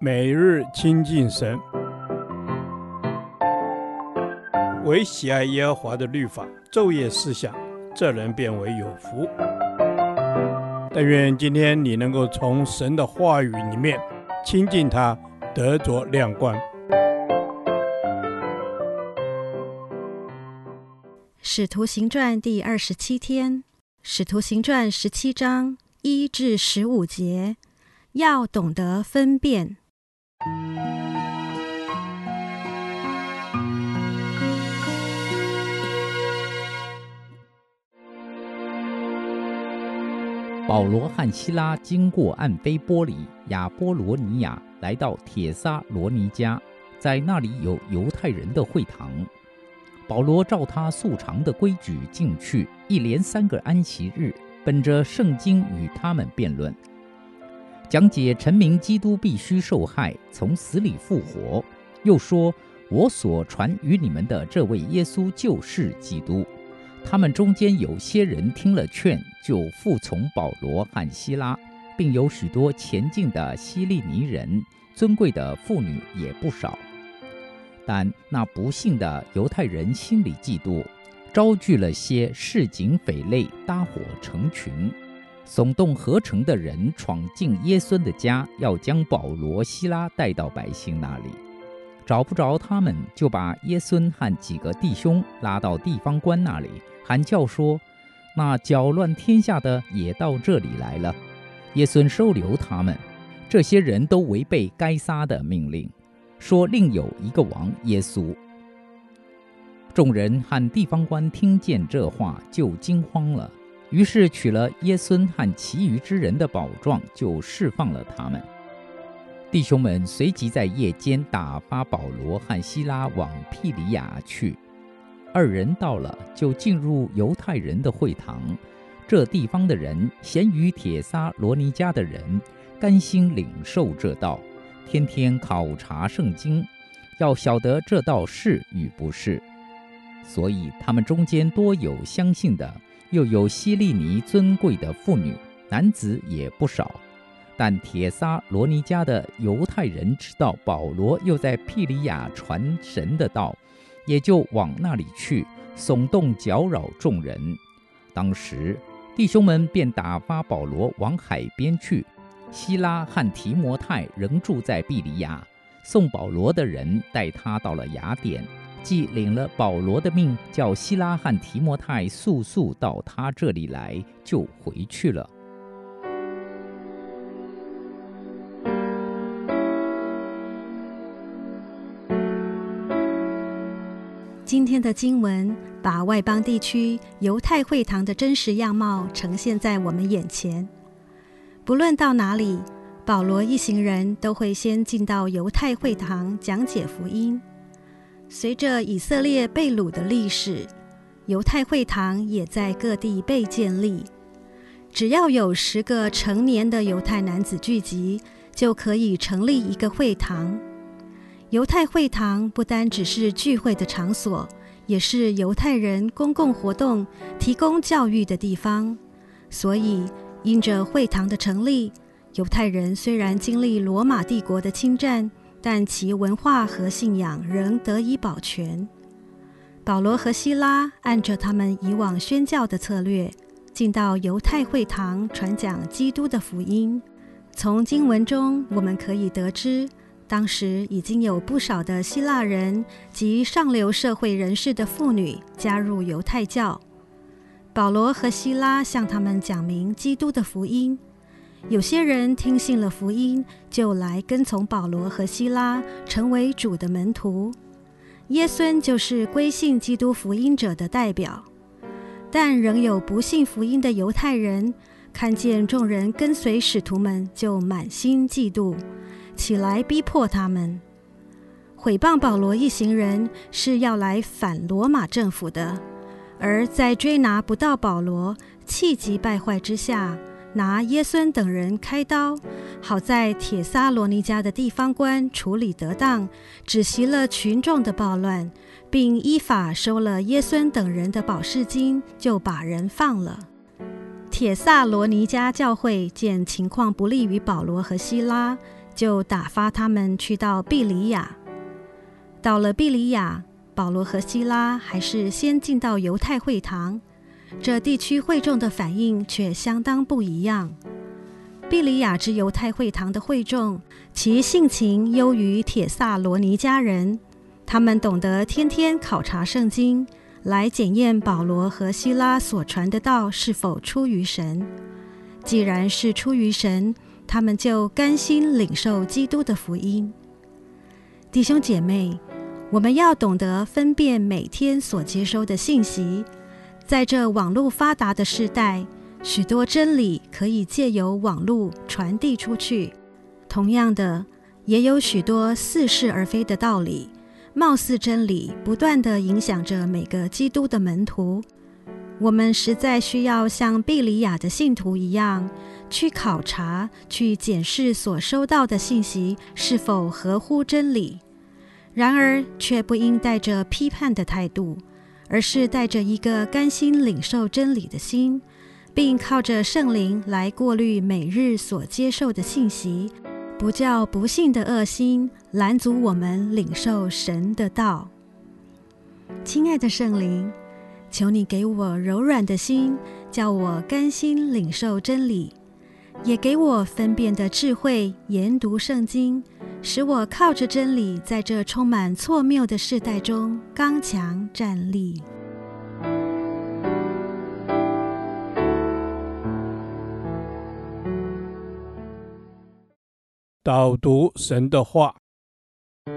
每日亲近神，唯喜爱耶和华的律法，昼夜思想，这人便为有福。但愿今天你能够从神的话语里面亲近他，得着亮光。使徒行传第二十七天，使徒行传十七章一至十五节，要懂得分辨。保罗和希拉经过暗菲波里、亚波罗尼亚，来到铁撒罗尼家，在那里有犹太人的会堂。保罗照他素常的规矩进去，一连三个安息日，本着圣经与他们辩论。讲解陈明基督必须受害，从死里复活，又说：“我所传与你们的这位耶稣就是基督。”他们中间有些人听了劝，就服从保罗和希拉，并有许多前进的希利尼人，尊贵的妇女也不少。但那不幸的犹太人心里嫉妒，招聚了些市井匪类，搭伙成群。耸动合城的人闯进耶孙的家，要将保罗、希拉带到百姓那里。找不着他们，就把耶孙和几个弟兄拉到地方官那里，喊叫说：“那搅乱天下的也到这里来了。”耶孙收留他们。这些人都违背该撒的命令，说另有一个王耶稣。众人和地方官听见这话，就惊慌了。于是取了耶孙和其余之人的宝状，就释放了他们。弟兄们随即在夜间打发保罗和希拉往庇里亚去。二人到了，就进入犹太人的会堂。这地方的人咸于铁撒罗尼迦的人，甘心领受这道，天天考察圣经，要晓得这道是与不是。所以他们中间多有相信的。又有希利尼尊贵的妇女，男子也不少。但铁撒罗尼迦的犹太人知道保罗又在庇里亚传神的道，也就往那里去，耸动搅扰众人。当时弟兄们便打发保罗往海边去，希拉和提摩太仍住在庇里亚，送保罗的人带他到了雅典。既领了保罗的命，叫希拉和提摩太速速到他这里来，就回去了。今天的经文把外邦地区犹太会堂的真实样貌呈现在我们眼前。不论到哪里，保罗一行人都会先进到犹太会堂讲解福音。随着以色列被掳的历史，犹太会堂也在各地被建立。只要有十个成年的犹太男子聚集，就可以成立一个会堂。犹太会堂不单只是聚会的场所，也是犹太人公共活动、提供教育的地方。所以，因着会堂的成立，犹太人虽然经历罗马帝国的侵占，但其文化和信仰仍得以保全。保罗和希拉按着他们以往宣教的策略，进到犹太会堂传讲基督的福音。从经文中我们可以得知，当时已经有不少的希腊人及上流社会人士的妇女加入犹太教。保罗和希拉向他们讲明基督的福音。有些人听信了福音，就来跟从保罗和希拉，成为主的门徒。耶孙就是归信基督福音者的代表。但仍有不信福音的犹太人，看见众人跟随使徒们，就满心嫉妒，起来逼迫他们，毁谤保罗一行人是要来反罗马政府的。而在追拿不到保罗，气急败坏之下，拿耶孙等人开刀，好在铁撒罗尼迦的地方官处理得当，止息了群众的暴乱，并依法收了耶孙等人的保释金，就把人放了。铁萨罗尼迦教会见情况不利于保罗和希拉，就打发他们去到庇里亚。到了庇里亚，保罗和希拉还是先进到犹太会堂，这地区会众的反应却相当不一样。庇哩亚之犹太会堂的会众，其性情优于铁萨罗尼迦人，他们懂得天天考察圣经，来检验保罗和希拉所传的道是否出于神。既然是出于神，他们就甘心领受基督的福音。弟兄姐妹。我们要懂得分辨每天所接收的信息，在这网络发达的时代，许多真理可以借由网络传递出去。同样的，也有许多似是而非的道理，貌似真理，不断地影响着每个基督的门徒。我们实在需要像庇哩亚的信徒一样，去考察、去检视所收到的信息是否合乎真理。然而，却不应带着批判的态度，而是带着一个甘心领受真理的心，并靠着圣灵来过滤每日所接受的信息，不叫不信的恶心拦阻我们领受神的道。亲爱的圣灵，求你给我柔软的心，叫我甘心领受真理，也给我分辨的智慧，研读圣经。使我靠着真理，在这充满错谬的世代中刚强站立。导读神的话，《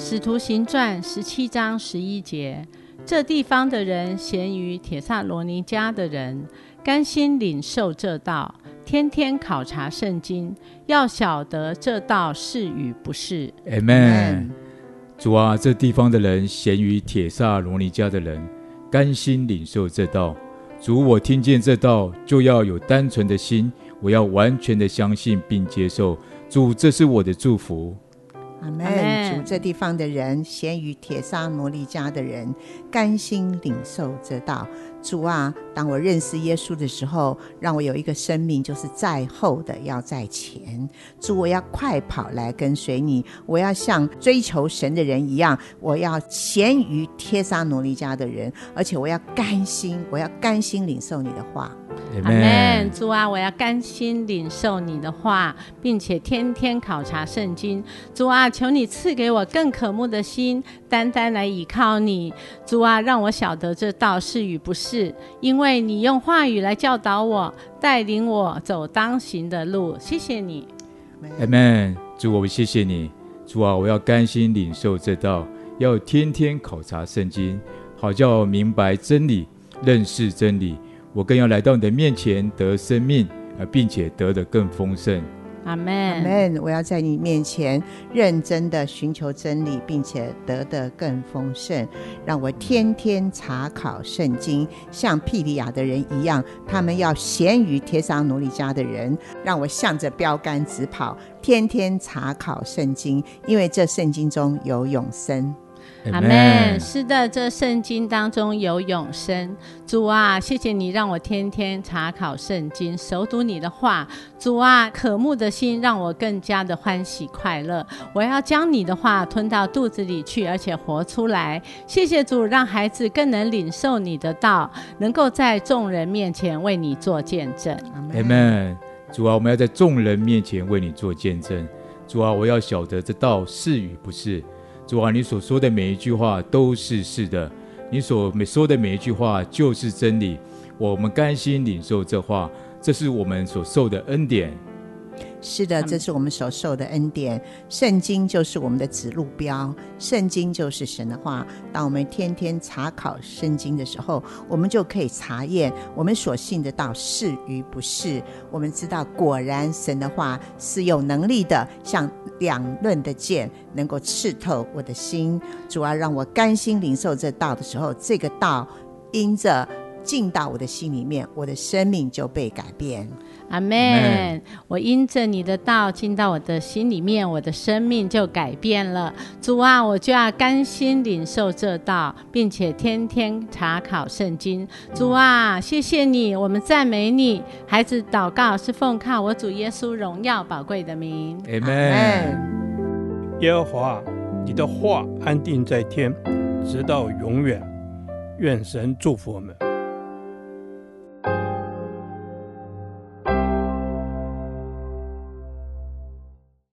使徒行传》十七章十一节：这地方的人咸于铁萨罗尼迦的人，甘心领受这道。天天考察圣经，要晓得这道是与不是。Amen。主啊，这地方的人咸于铁萨罗尼家的人，甘心领受这道。主，我听见这道，就要有单纯的心，我要完全的相信并接受。主，这是我的祝福。阿门。主，这地方的人咸于帖撒罗尼家的人，甘心领受这道。主啊，当我认识耶稣的时候，让我有一个生命，就是在后的要在前。主，我要快跑来跟随你，我要像追求神的人一样，我要咸于贴撒罗尼家的人，而且我要甘心，我要甘心领受你的话。阿门，主啊，我要甘心领受你的话，并且天天考察圣经。主啊，求你赐给我更渴慕的心，单单来倚靠你。主啊，让我晓得这道是与不是，是因为你用话语来教导我，带领我走当行的路。谢谢你，阿门。主，我谢谢你。主啊，我要甘心领受这道，要天天考察圣经，好叫我明白真理，认识真理。我更要来到你的面前得生命，而并且得的更丰盛。阿门，阿门。我要在你面前认真的寻求真理，并且得的更丰盛。让我天天查考圣经，像庇哩亚的人一样，他们要咸于贴上奴隶家的人。让我向着标杆直跑，天天查考圣经，因为这圣经中有永生。阿门。是的，这圣经当中有永生。主啊，谢谢你让我天天查考圣经，熟读你的话。主啊，渴慕的心让我更加的欢喜快乐。我要将你的话吞到肚子里去，而且活出来。谢谢主，让孩子更能领受你的道，能够在众人面前为你做见证。阿门。主啊，我们要在众人面前为你做见证。主啊，我要晓得这道是与不是。主啊，你所说的每一句话都是是的，你所说的每一句话就是真理。我们甘心领受这话，这是我们所受的恩典。是的，这是我们所受的恩典。圣经就是我们的指路标，圣经就是神的话。当我们天天查考圣经的时候，我们就可以查验我们所信的道是与不是。我们知道，果然神的话是有能力的，像两刃的剑，能够刺透我的心。主要，让我甘心领受这道的时候，这个道因着。进到我的心里面，我的生命就被改变。阿门。我因着你的道进到我的心里面，我的生命就改变了。主啊，我就要甘心领受这道，并且天天查考圣经。主啊，谢谢你，我们赞美你。孩子祷告是奉靠我主耶稣荣耀宝贵的名。阿门。耶和华，你的话安定在天，直到永远。愿神祝福我们。